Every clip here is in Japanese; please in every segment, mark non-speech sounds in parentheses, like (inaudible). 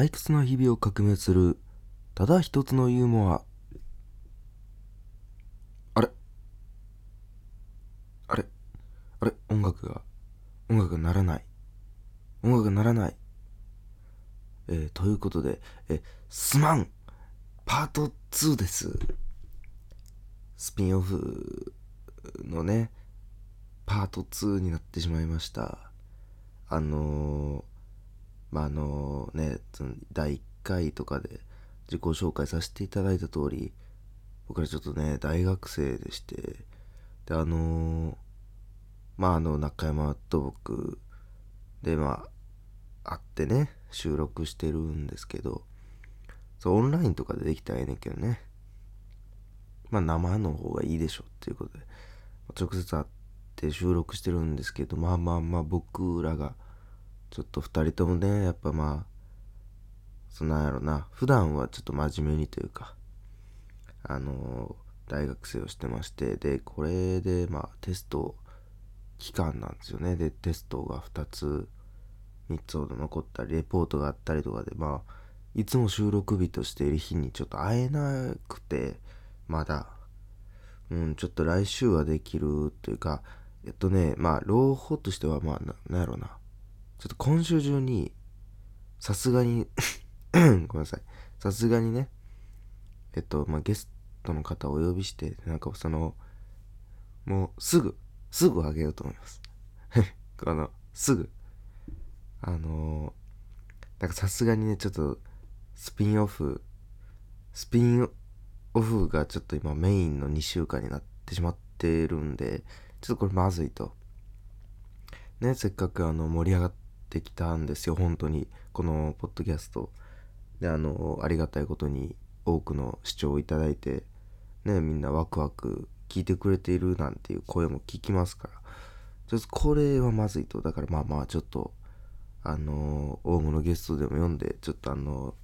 退屈な日々を革命する。ただ一つのユーモア。あれ？あれ？あれ？音楽が音楽が鳴らない。音楽が鳴らない。えー、ということでえすまん。パート2です。スピンオフのねパート2になってしまいました。あのー、まああのね第1回とかで自己紹介させていただいた通り僕らちょっとね大学生でしてであの、まああの中山と僕でまあ会ってね収録してるんですけどそうオンラインとかでできたらええねんけどね。まあ生の方がいいでしょっていうことで直接会って収録してるんですけどまあまあまあ僕らがちょっと2人ともねやっぱまあそんなんやろな普段はちょっと真面目にというかあの大学生をしてましてでこれでまあテスト期間なんですよね。でテストが2つ3つほど残ったりレポートがあったりとかでまあいつも収録日としている日にちょっと会えなくてまだ。うんちょっと来週はできるというかえっとねまあ朗報としてはまあなんやろうな。ちょっと今週中にさすがに (coughs) ごめんなさい。さすがにねえっとまあゲストの方をお呼びしてなんかそのもうすぐすぐあげようと思います。(laughs) このすぐ。あのー、なんかさすがにねちょっとスピンオフスピンオフがちょっと今メインの2週間になってしまってるんでちょっとこれまずいと。ねせっかくあの盛り上がってきたんですよ本当に。このポッドキャスト。であのありがたいことに多くの視聴をいただいてねみんなワクワク聞いてくれているなんていう声も聞きますから。ちょっとこれはまずいと。だからまあまあちょっとあの大物ゲストでも読んでちょっとあの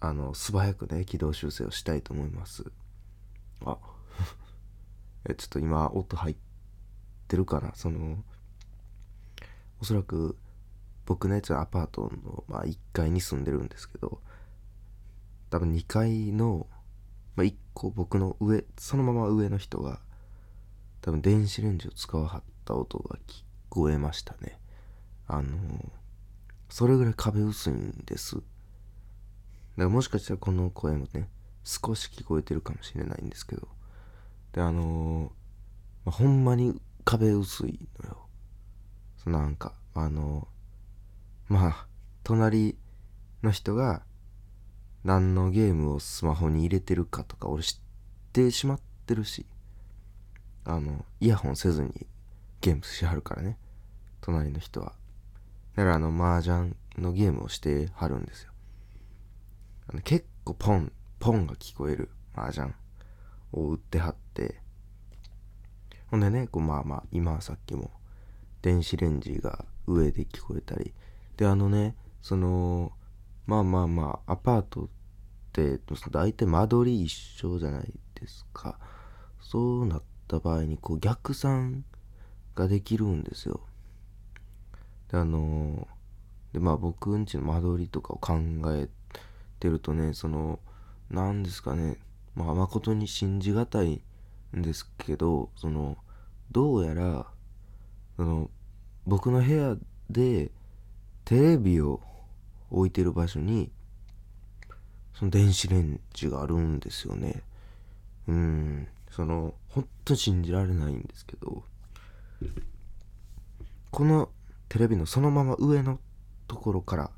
あの素早くね軌道修正をしたいと思います。あ (laughs) えちょっと今音入ってるかな？そのおそらく僕ねちょアパートの、まあ、1階に住んでるんですけど多分2階の、まあ、1個僕の上そのまま上の人が多分電子レンジを使わはった音が聞こえましたね。あのそれぐらい壁薄いんです。だからもしかしたらこの声もね少し聞こえてるかもしれないんですけど。であのまあ、ほんまに壁薄いのよ。なんかあのまあ隣の人が何のゲームをスマホに入れてるかとか俺知ってしまってるしあのイヤホンせずにゲームしはるからね隣の人は。だからあの麻雀のゲームをしてはるんですよ。あの結構ポンポンが聞こえる麻雀を売ってはって。ほんでねこうまあまあ今さっきも電子レンジが上で聞こえたり。であのねそのまあまあまあアパートって大体間取り一緒じゃないですか。そうなった場合にこう逆算ができるんですよ。であのでまあ僕んちの間取りとかを考えてるとねその何ですかねまあ誠に信じがたいんですけどそのどうやらその僕の部屋でテレビを置いてる場所にその電子レンジがあるんですよね。うん。そのほんと信じられないんですけどこのテレビのそのまま上のところから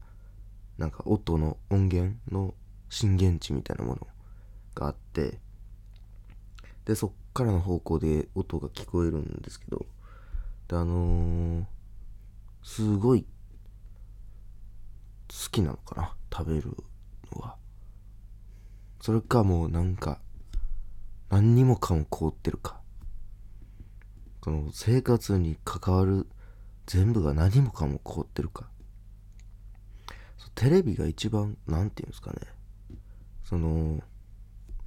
なんか音の音源の震源地みたいなものがあってでそっからの方向で音が聞こえるんですけどであのー、すごい好きなのかな食べるのは。それかもうなんか何にもかも凍ってるか。この生活に関わる全部が何もかも凍ってるか。テレビが一番何て言うんですかね。その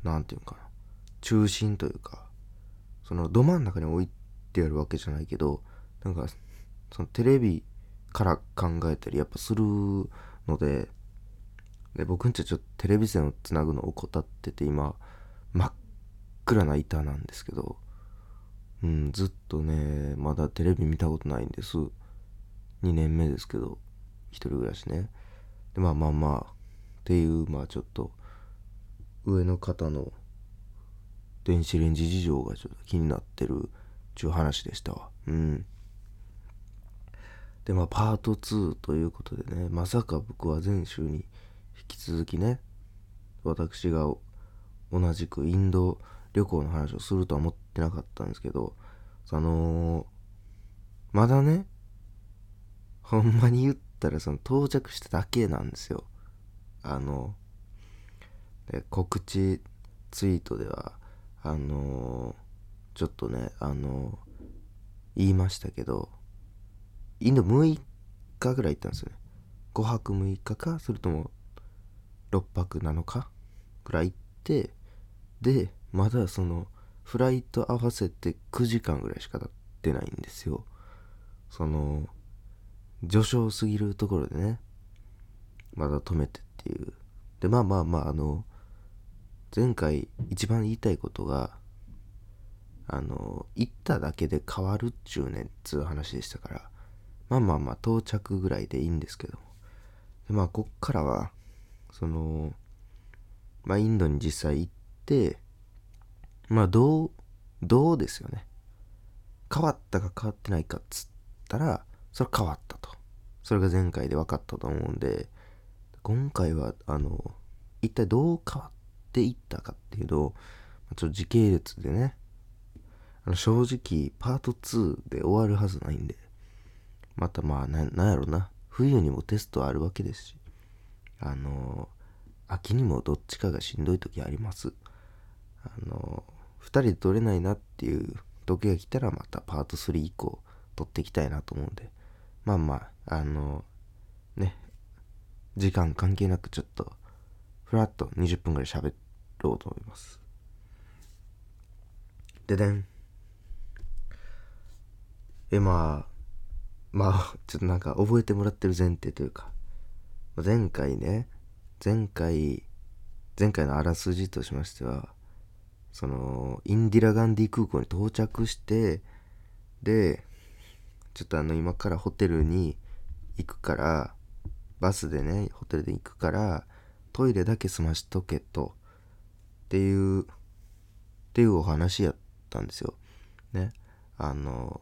何て言うかな。中心というか。そのど真ん中に置いてあるわけじゃないけどなんかそのテレビから考えたりやっぱするのでで僕んちはちょっとテレビ線をつなぐのを怠ってて今真っ暗な板なんですけどうんずっとねまだテレビ見たことないんです。2年目ですけど一人暮らしね。でまあまあまあっていうまあちょっと上の方の電子レンジ事情がちょっと気になってるっちゅう話でしたわ。うん。でまあパート2ということでねまさか僕は前週に引き続きね私が同じくインド旅行の話をするとは思ってなかったんですけどあの、まだねほんまに言ったらその到着しただけなんですよ。あので告知ツイートではあの、ちょっとねあの、言いましたけどインド6日ぐらい行ったんですよね。5泊6日かそれとも6泊7日ぐらい行ってでまだそのフライト合わせて9時間ぐらいしか経ってないんですよ。その序章すぎるところでねまだ止めてっていう。でまあまあまああの前回一番言いたいことがあの行っただけで変わるっちゅうねっつう話でしたから。まあまあまあ到着ぐらいでいいんですけど。でまあこっからはそのまあインドに実際行ってまあどうどうですよね。変わったか変わってないかっつったらそれ変わったと。それが前回で分かったと思うんで今回はあの一体どう変わっていったかっていうとちょっと時系列でねあの正直パート2で終わるはずないんでまたまあななんやろな。冬にもテストあるわけですし。あの秋にもどっちかがしんどい時あります。あの2人で取れないなっていう時が来たらまたパート3以降取っていきたいなと思うんで。まあまああのね。時間関係なくちょっとふらっと20分ぐらい喋ろうと思います。ででん。えまあまあちょっとなんか覚えてもらってる前提というか。前回ね前回前回のあらすじとしましてはそのインディラ・ガンディ空港に到着してでちょっとあの今からホテルに行くからバスでねホテルで行くからトイレだけ済ましとけと。っていうっていうお話やったんですよ。ね。あの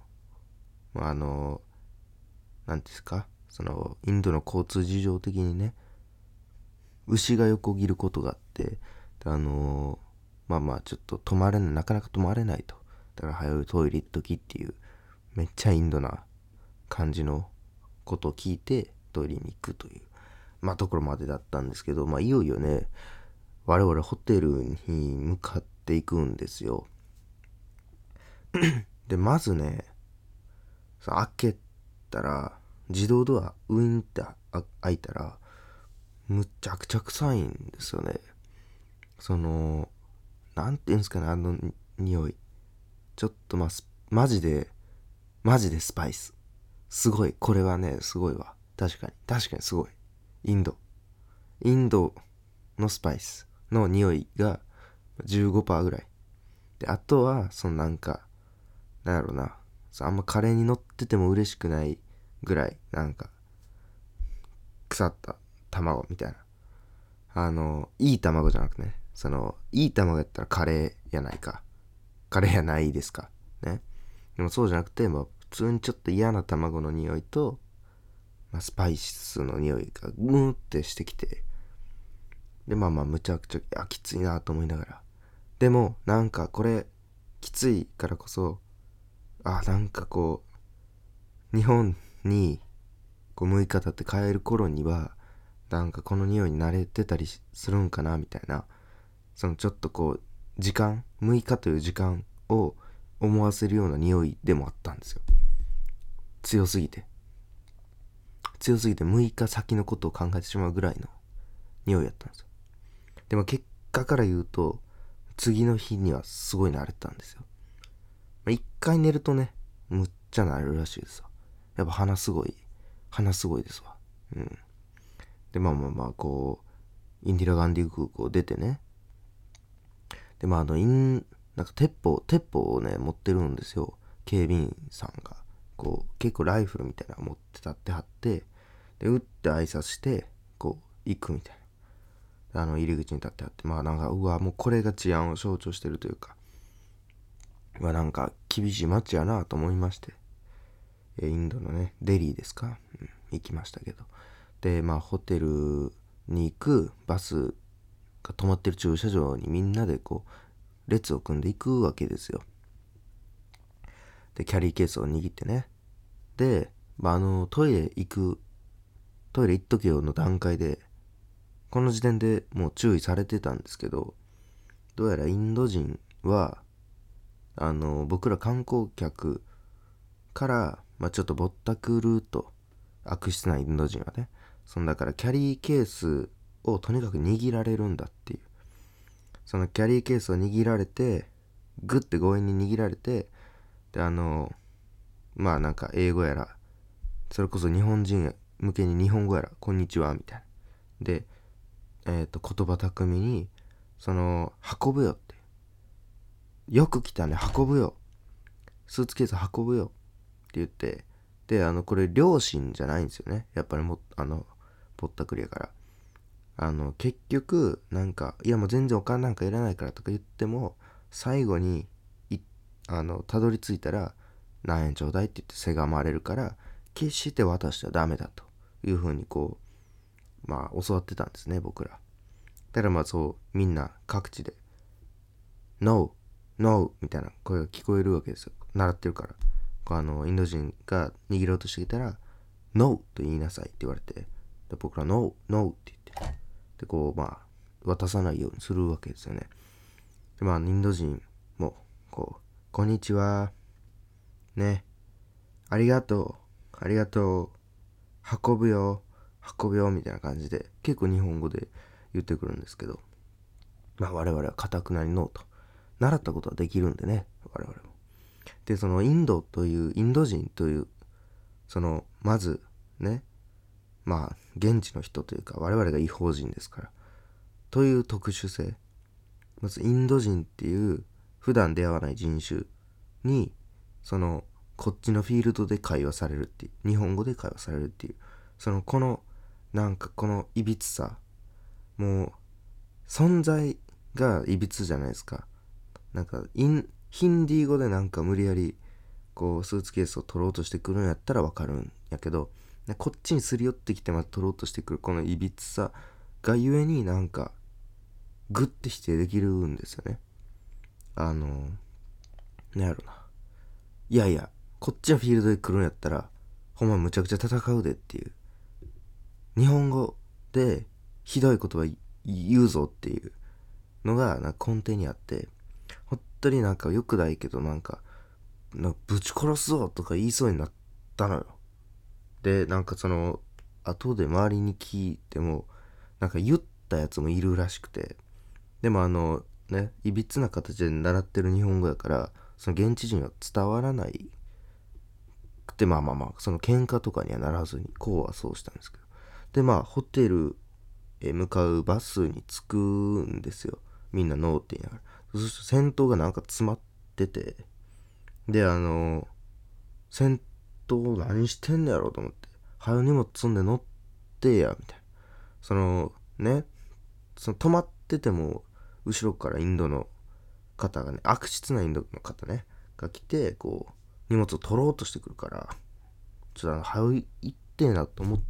あの何ですか？そのインドの交通事情的にね牛が横切ることがあってあのまあまあちょっと止まれないなかなか止まれないと。だから早いトイレ行っときっていうめっちゃインドな感じのことを聞いてトイレに行くというまあところまでだったんですけどまあいよいよね我々ホテルに向かっていくんですよ。でまずね開けたら自動ドアウィンって開いたらむっちゃくちゃ臭いんですよね。その何て言うんですかねあの匂い。ちょっとまあマジでマジでスパイス。すごい。これはねすごいわ。確かに。確かにすごい。インド。インドのスパイスの匂いが15%ぐらい。であとはそのなんかなんやろうなあんまカレーに乗ってても嬉しくないぐらいなんか腐った卵みたいな。あのいい卵じゃなくてねそのいい卵やったらカレーやないか。カレーやないですか。ね。でもそうじゃなくてもう普通にちょっと嫌な卵の匂いと、まあ、スパイスの匂いがグーってしてきて。でまあまあむちゃくちゃいやきついなと思いながら。でもなんかこれきついからこそあなんかこう日本にこう6日経って帰る頃にはなんかこの匂いに慣れてたりするんかなみたいなそのちょっとこう時間6日という時間を思わせるような匂いでもあったんですよ。強すぎて。強すぎて6日先のことを考えてしまうぐらいの匂いやったんですよ。でも結果から言うと次の日にはすごい慣れたんですよ。一回寝るとねむっちゃ慣れるらしいですよ。やっぱ鼻すごい鼻すごいですわ。うん。でまあまあまあこうインディラ・ガンディ空港出てね。でまああのインなんか鉄砲鉄砲をね持ってるんですよ。警備員さんが。こう結構ライフルみたいなの持って立ってはってで撃って挨拶してこう行くみたいな。あの入り口に立ってはって。まあなんかうわもうこれが治安を象徴してるというか。まあなんか厳しい街やなと思いまして。インドのねデリーですか、うん、行きましたけど。でまあホテルに行くバスが止まってる駐車場にみんなでこう列を組んでいくわけですよ。でキャリーケースを握ってね。で、まあ、あのトイレ行くトイレ行っとけよの段階でこの時点でもう注意されてたんですけどどうやらインド人はあの僕ら観光客から、まあ、ちょっとぼったくると悪質なインド人はねそのだからキャリーケースをとにかく握られるんだっていう。そのキャリーケースを握られてグッて強引に握られてであのまあなんか英語やらそれこそ日本人向けに日本語やら「こんにちは」みたいな。でえっ、ー、と言葉巧みにその「運ぶよ」って。よく来たね運ぶよ。スーツケース運ぶよ。言ってであのこれ両親じゃないんですよね。やっぱりもあのぼったくりやから。あの結局なんかいやもう全然お金なんかいらないからとか言っても最後にいあのたどり着いたら何円ちょうだいって言ってせがまれるから決して渡しちゃダメだというふうにこうまあ教わってたんですね僕ら。だからまあそうみんな各地で NO NO みたいな声が聞こえるわけですよ。習ってるから。あのインド人が握ろうとしてきたら NO と言いなさいって言われてで僕ら NO NO って言って。でこうまあ渡さないようにするわけですよね。でまあインド人もこうこんにちは。ね。ありがとう。ありがとう。運ぶよ。運ぶよ。みたいな感じで結構日本語で言ってくるんですけど。まあ我々はかたくなにノーと。習ったことはできるんでね。我々も。でそのインドというインド人というそのまずねまあ現地の人というか我々が違法人ですからという特殊性。まずインド人っていう普段出会わない人種にそのこっちのフィールドで会話されるっていう日本語で会話されるっていうそのこのなんかこのいびつさもう存在がいびつじゃないですか。なんかインヒンディー語でなんか無理やりこうスーツケースを取ろうとしてくるんやったらわかるんやけどこっちにすり寄ってきてまた取ろうとしてくるこのいびつさがゆえになんかグッて否定できるんですよね。あのなんやろな。いやいやこっちのフィールドで来るんやったらほんまむちゃくちゃ戦うでっていう。日本語でひどい言葉言うぞっていうのがな根底にあって当になんかよくないけどなんかなんかぶち殺すぞとか言いそうになったのよ。でなんかその後で周りに聞いてもなんか言ったやつもいるらしくて。でもあのねいびつな形で習ってる日本語やからその現地人は伝わらないくてまあまあまあその喧嘩とかにはならずにこうはそうしたんですけど。でまあホテルへ向かうバスに着くんですよ。みんなノーって言いながら。そして先頭がなんか詰まってて。であの先頭何してんのやろうと思って。早荷物積んで乗ってやみたいな。そのねその止まってても後ろからインドの方がね悪質なインドの方ねが来てこう荷物を取ろうとしてくるからちょっと早いってえなと思っ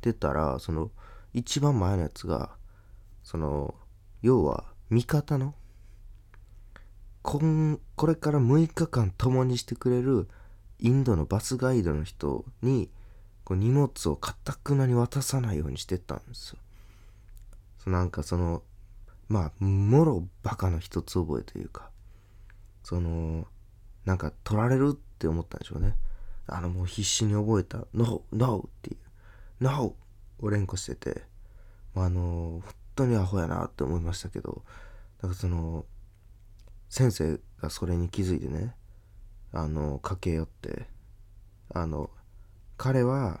てたらその一番前のやつがその要は味方のこんこれから6日間共にしてくれるインドのバスガイドの人にこう荷物をかたくなに渡さないようにしてたんですよ。そなんかそのまあもろバカの一つ覚えというかそのなんか取られるって思ったんでしょうね。あのもう必死に覚えた「NO! NO!」っていう「NO!」を連呼してて、まあ、あの本当にアホやなって思いましたけどなんかその先生がそれに気づいてねあの駆け寄ってあの彼は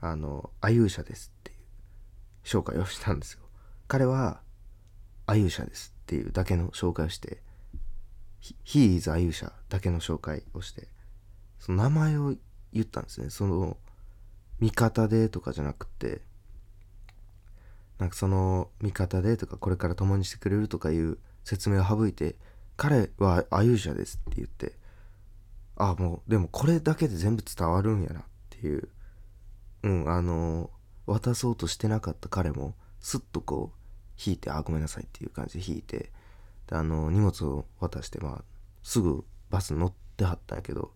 あの「あゆうしゃです」っていう紹介をしたんですよ。彼は「あゆうしゃです」っていうだけの紹介をして「He is あゆうしゃ」だけの紹介をしてその名前を言ったんですね。その味方でとかじゃなくてなんかその味方でとかこれから共にしてくれるとかいう説明を省いて彼はあゆうしゃですって言ってああもうでもこれだけで全部伝わるんやなっていう。うんあの渡そうとしてなかった彼もスッとこう引いてあごめんなさいっていう感じで引いてであの荷物を渡してまあすぐバス乗ってはったんやけど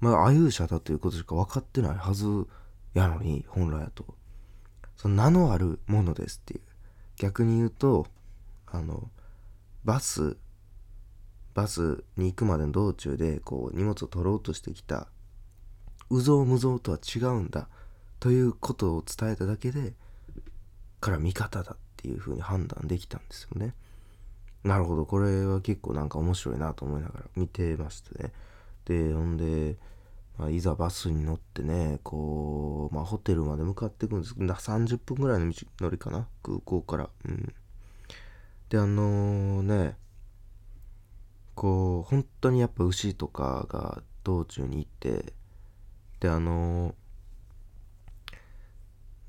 まああゆうしゃだということしか分かってないはずやのに本来やと。その名のあるものですっていう。逆に言うとあのバスバスに行くまでの道中でこう荷物を取ろうとしてきたうぞうむぞうとは違うんだということを伝えただけでから味方だっていう風に判断できたんですよね。なるほどこれは結構なんか面白いなと思いながら見てましてね。でほんで、まあ、いざバスに乗ってねこう、まあ、ホテルまで向かっていくんですけど30分ぐらいの道のりかな？空港から。うん、であの、ねこう本当にやっぱ牛とかが道中に行ってであのー、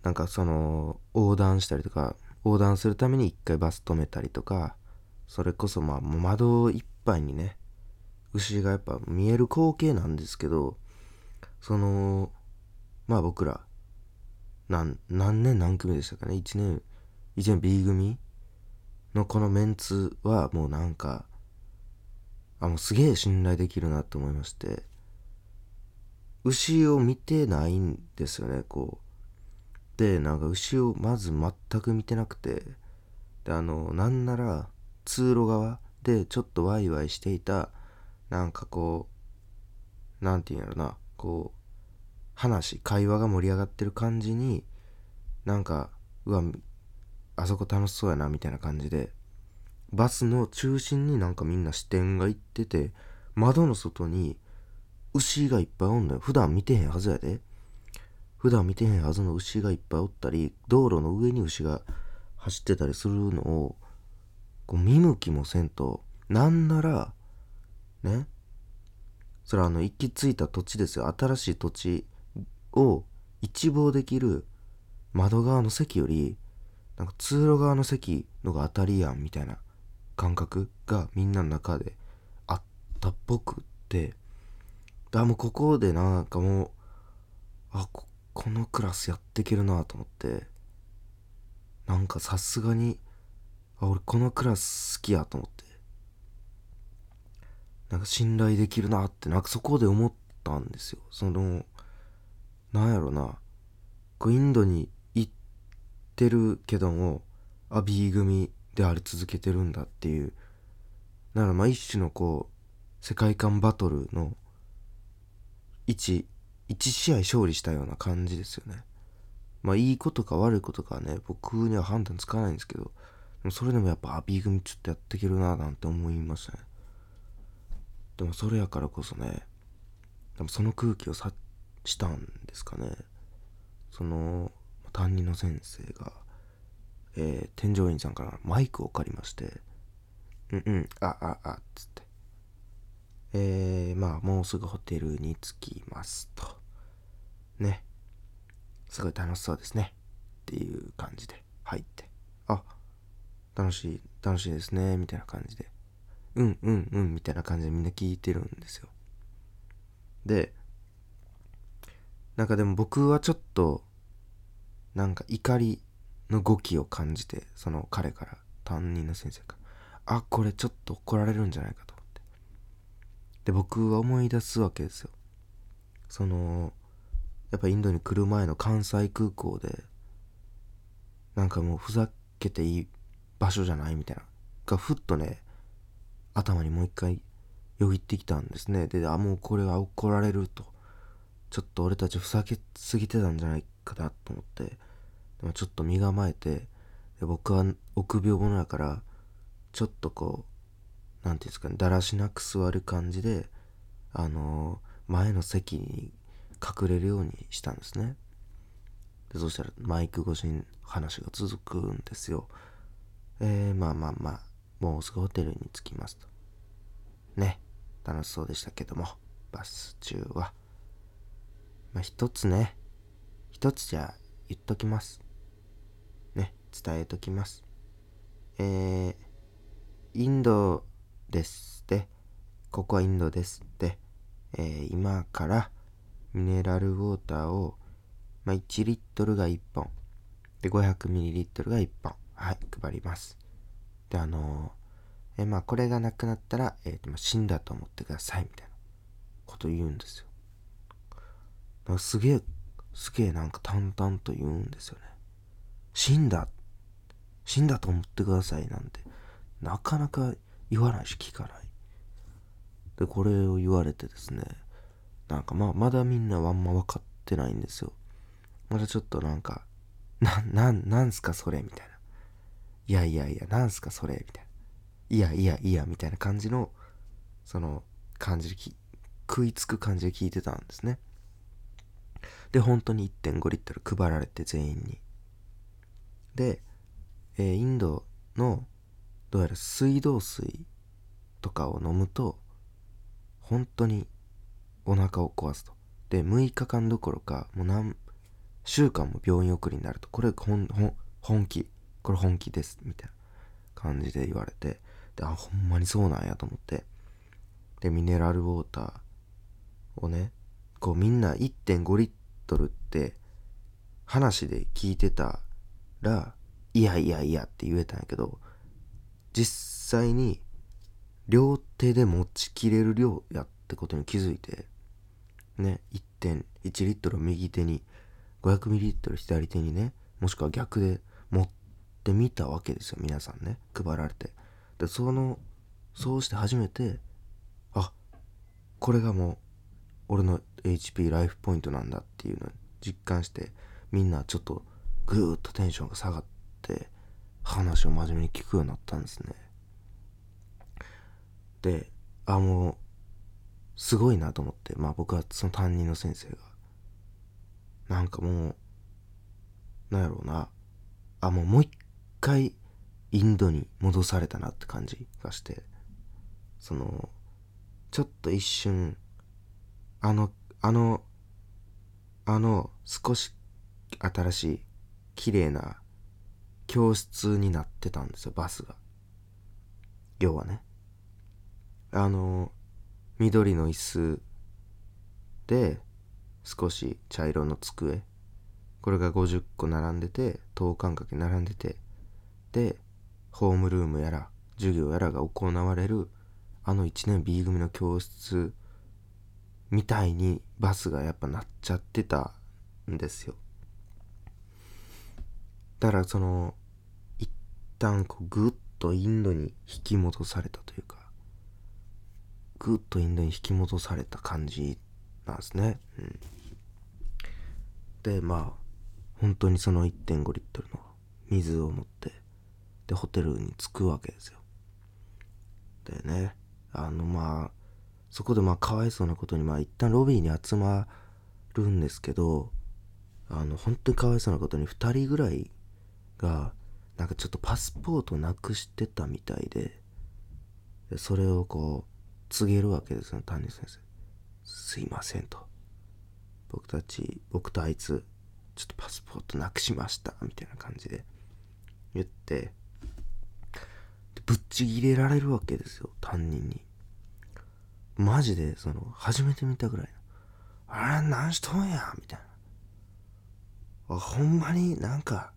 なんかその横断したりとか横断するために一回バス止めたりとかそれこそまあ窓いっぱいにね牛がやっぱ見える光景なんですけどそのまあ僕ら何何年何組でしたかね？1年1年 B 組のこのメンツはもうなんかあもうすげえ信頼できるなと思いまして。牛を見てないんですよねこう。でなんか牛をまず全く見てなくて。であのなんなら通路側でちょっとワイワイしていたなんかこうなんて言うんやろなこう話会話が盛り上がってる感じになんかうわあそこ楽しそうやなみたいな感じでバスの中心になんかみんな視点がいってて窓の外に牛がいっぱいおんのよ。普段見てへんはずやで。普段見てへんはずの牛がいっぱいおったり道路の上に牛が走ってたりするのをこう見向きもせんとなんならねそれはあの行き着いた土地ですよ。新しい土地を一望できる窓側の席よりなんか通路側の席のが当たりやんみたいな感覚がみんなの中であったっぽくって。あもうここでなんかもうあここのクラスやっていけるなと思って。なんかさすがにあ俺このクラス好きやと思って。なんか信頼できるなってなんかそこで思ったんですよ。そのなんやろな。こうインドにってるけどもあ B 組であり続けてるんだっていう。だからまあ一種のこう世界観バトルの1 1試合勝利したような感じですよね。まあいいことか悪いことかね僕には判断つかないんですけどでもそれでもやっぱあ B 組ちょっとやっていけるななんて思いましたねでもそれやからこそねでもその空気を察したんですかね。その担任の先生がえー、添乗員さんからマイクを借りまして、うんうん、あ、あ、あ、っつって。えー、まあ、もうすぐホテルに着きますと。ね。すごい楽しそうですね。っていう感じで入って。あ、楽しい、楽しいですね。みたいな感じで。うんうんうん、みたいな感じでみんな聞いてるんですよ。で、なんかでも僕はちょっと、なんか怒りの語気を感じてその彼から担任の先生からあこれちょっと怒られるんじゃないかと思って。で僕は思い出すわけですよ。そのやっぱインドに来る前の関西空港でなんかもうふざけていい場所じゃないみたいながふっとね頭にもう一回よぎってきたんですね。であもうこれは怒られると。ちょっと俺たちふざけすぎてたんじゃないかなと思って。でもちょっと身構えてで僕は臆病者だからちょっとこう何て言うんですかねだらしなく座る感じであのー、前の席に隠れるようにしたんですね。でそしたらマイク越しに話が続くんですよ。えー、まあまあまあもうすぐホテルに着きますと。ね楽しそうでしたけどもバス中は。まあ一つね一つじゃ言っときます。伝えときます。えー、インドですって。ここはインドですって。えー、今からミネラルウォーターを、まあ、1リットルが1本。で500ミリリットルが1本。はい配ります。であのー、え、まあこれがなくなったら、えー、死んだと思ってください。みたいなこと言うんですよ。すげえすげえなんか淡々と言うんですよね。死んだ死んだと思ってくださいなんてなかなか言わないし聞かないでこれを言われてですねなんかまあまだみんなはあんま分かってないんですよまだちょっとなんかな、な、なんすかそれみたいな。いやいやいや、なんすかそれみたいな。いやいやいや、みたいな感じの、その、感じでき、食いつく感じで聞いてたんですね。で、本当に1.5リットル配られて全員に。で、えー、インドの、どうやら水道水とかを飲むと、本当にお腹を壊すと。で、6日間どころか、もう何、週間も病院送りになると、これ本気、これ本気です、みたいな感じで言われて、で、あ、ほんまにそうなんやと思って、で、ミネラルウォーターをね、こうみんな1.5リットルって話で聞いてたら、いやいやいやって言えたんやけど、実際に両手で持ちきれる量やってことに気づいてね1.1リットル右手に500ミリリットル左手にねもしくは逆で持ってみたわけですよ皆さんね配られて。でそのそうして初めてあこれがもう俺の HP ライフポイントなんだっていうのを実感してみんなちょっとぐーっとテンションが下がって話を真面目に聞くようになったんですね。であもうすごいなと思ってまあ僕はその担任の先生がなんかもうなんやろうなあもうもう一回インドに戻されたなって感じがしてそのちょっと一瞬あのあのあの少し新しい綺麗な教室になってたんですよバスが。要はね。あの緑の椅子で少し茶色の机。これが50個並んでて等間隔に並んでて。でホームルームやら授業やらが行われるあの1年 B 組の教室みたいにバスがやっぱなっちゃってたんですよ。だからその旦こうグッとインドに引き戻されたというかぐっとインドに引き戻された感じなんですね。うん、でまあ本当にその1.5リットルの水を持ってでホテルに着くわけですよ。でねあのまあそこでまあかわいそうなことにまあ一旦ロビーに集まるんですけどあの本当にかわいそうなことに2人ぐらいがなんかちょっとパスポートなくしてたみたいでそれをこう告げるわけですよ担任先生。すいませんと。僕たち僕とあいつちょっとパスポートなくしましたみたいな感じで。言ってぶっちぎれられるわけですよ担任に。マジでその初めて見たぐらいの。あれ何しとんやみたいな。あほんまになんか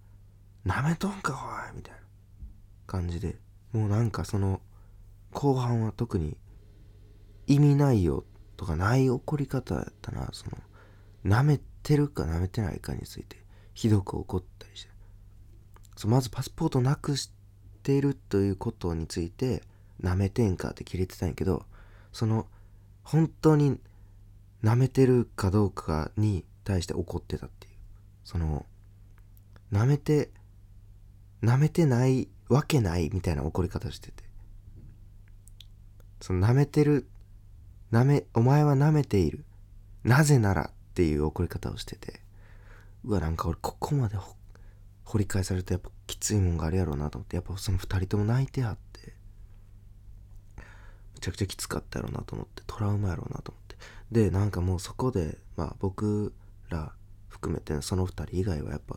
なめとんかおいみたいな感じでもうなんかその後半は特に意味ないよとかない怒り方やったな。その舐めてるか舐めてないかについてひどく怒ったりして。そまずパスポートなくしているということについて舐めてんかって切れてたんやけどその本当に舐めてるかどうかに対して怒ってたっていう。その舐めて舐めてないわけないみたいな怒り方してて。その舐めてるなめ、お前は舐めている。なぜならっていう怒り方をしてて、うわなんか俺ここまで掘り返されるとやっぱきついもんがあるやろうなと思って。やっぱその2人とも泣いてはって。めちゃくちゃきつかったやろうなと思って。トラウマやろうなと思って。でなんかもうそこでまあ僕ら含めてその2人以外はやっぱ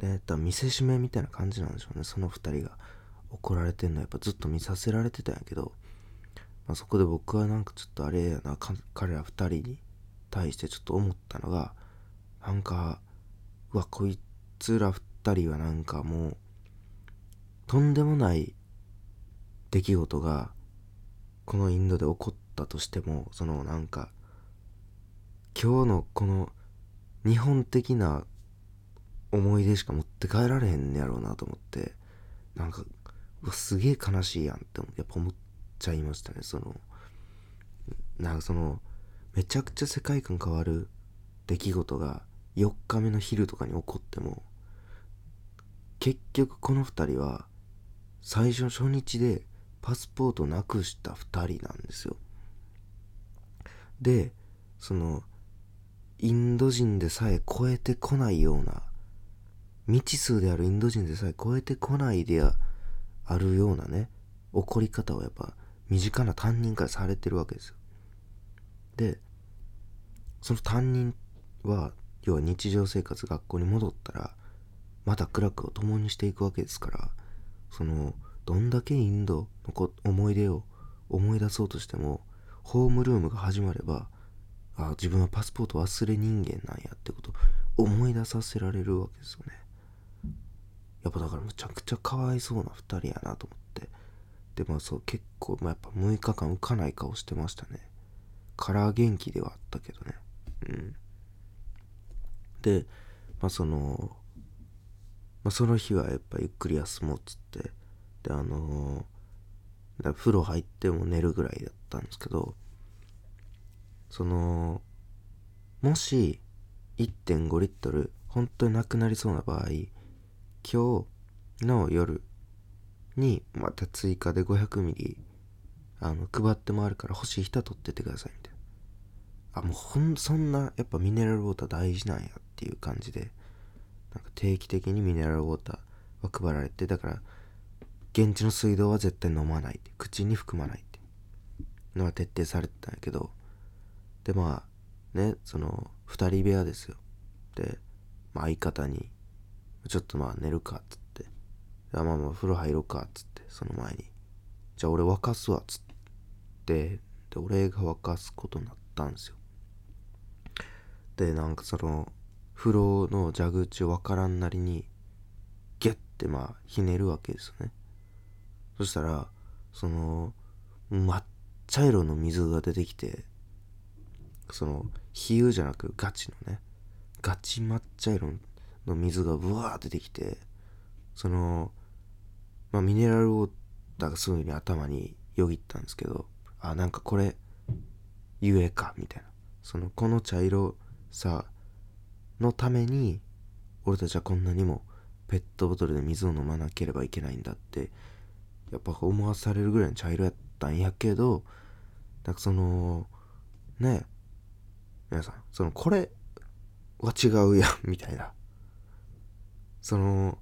ねだ見せしめみたいな感じなんでしょうね。その2人が怒られてんのやっぱずっと見させられてたんやけど、まあ、そこで僕はなんかちょっとあれやな彼ら2人に対してちょっと思ったのがなんかうわこいつら2人はなんかもうとんでもない出来事がこのインドで起こったとしてもそのなんか今日のこの日本的な思い出しか持って帰られへんねやろうなと思ってなんかうわすげえ悲しいやんってやっぱ思っちゃいましたねそのなんかそのめちゃくちゃ世界観変わる出来事が4日目の昼とかに起こっても結局この2人は最初初日でパスポートなくした2人なんですよ。でそのインド人でさえ超えてこないような未知数であるインド人でさえ超えてこないであるようなね起こり方をやっぱ身近な担任からされてるわけですよ。でその担任は要は日常生活学校に戻ったらまた苦楽を共にしていくわけですからそのどんだけインドのこ思い出を思い出そうとしてもホームルームが始まればあ自分はパスポート忘れ人間なんやってこと思い出させられるわけですよね。やっぱだからむちゃくちゃかわいそうな2人やなと思って。でまあそう結構、まあ、やっぱ6日間浮かない顔してましたね。カラー元気ではあったけどね。うん。でまあその、まあ、その日はやっぱゆっくり休もうっつって。であのー、風呂入っても寝るぐらいだったんですけど。そのもし1.5リットル本当になくなりそうな場合今日の夜にまた追加で500ミリあの配ってもあるから欲しい人は取ってってくださいみたいな。あもうほんそんなやっぱミネラルウォーター大事なんやっていう感じでなんか定期的にミネラルウォーターは配られてだから現地の水道は絶対飲まないって口に含まないってのが徹底されてたんやけどでまあねその2人部屋ですよ。で、まあ、相方にちょっとまあ寝るかっつって。まあまあ風呂入ろうかっつって。その前に。じゃあ俺沸かすわっつって。で俺が沸かすことになったんですよ。でなんかその風呂の蛇口を分からんなりにギュッてまあひねるわけですよね。そしたらその真っ茶色の水が出てきてその比喩じゃなくガチのねガチ抹茶色のの水がブワー出てきてそのまあミネラルウォーターがすぐに頭によぎったんですけどあなんかこれゆえかみたいな。そのこの茶色さのために俺たちはこんなにもペットボトルで水を飲まなければいけないんだってやっぱ思わされるぐらいの茶色やったんやけどなんかそのね皆さんそのこれは違うやんみたいな。その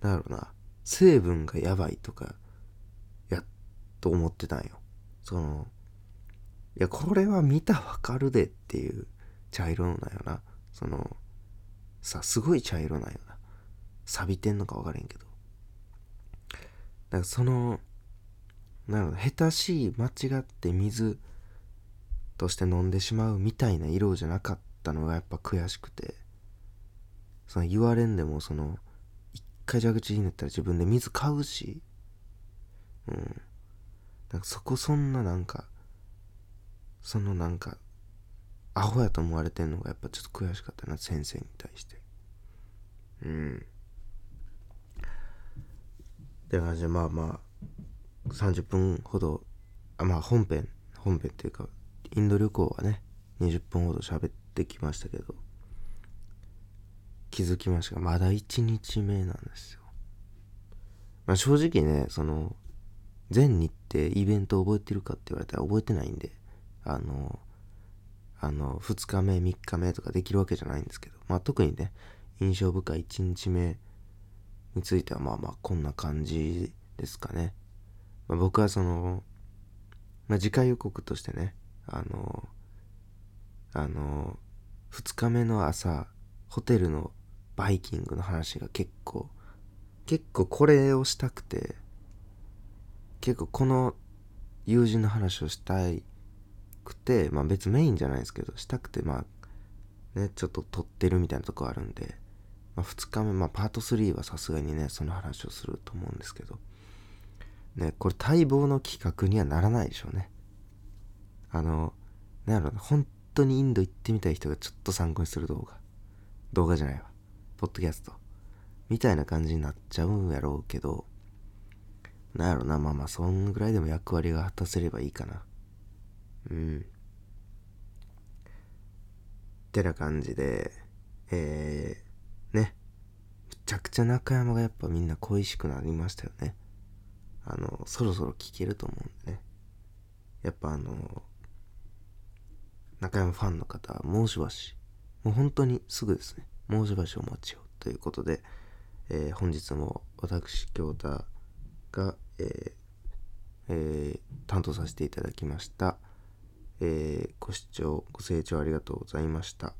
なんだろうな成分がやばいとかやっと思ってたんよ。そのいやこれは見たわかるでっていう茶色なんよな。そのさすごい茶色なんよな。錆びてんのか分からへんけど。だからそのなるほど下手しい間違って水として飲んでしまうみたいな色じゃなかったのがやっぱ悔しくて。その言われんでもその一回蛇口ひねったら自分で水買うし。うん。なんかそこそんななんかそのなんかアホやと思われてんのがやっぱちょっと悔しかったな先生に対して。うん。でじゃあまあまあ30分ほどあまあ本編本編っていうかインド旅行はね20分ほど喋ってきましたけど。気づきましたまだ1日目なんですよ。まあ正直ねその全日程イベント覚えてるかって言われたら覚えてないんであのあの2日目3日目とかできるわけじゃないんですけど、まあ、特にね印象深い1日目についてはまあまあこんな感じですかね、まあ、僕はその、まあ、次回予告としてねあのあの2日目の朝ホテルのバイキングの話が結構結構これをしたくて結構この友人の話をしたいくてまあ別メインじゃないですけどしたくてまあねちょっと撮ってるみたいなとこあるんで、まあ、2日目まあパート3はさすがにねその話をすると思うんですけどねこれ待望の企画にはならないでしょうね。あのなんやろ本当にインド行ってみたい人がちょっと参考にする動画。動画じゃないわ。ポッドキャスト。みたいな感じになっちゃうんやろうけどなんやろなまあまあそんぐらいでも役割が果たせればいいかな。うん。ってな感じでえー、ね。むちゃくちゃ中山がやっぱみんな恋しくなりましたよね。あのそろそろ聞けると思うんでね。やっぱあの中山ファンの方はもうしばしもう本当にすぐですね。もうしばしお待ちをということで、えー、本日も私京太が、えーえー、担当させていただきました、え、ご視聴ご清聴ありがとうございました。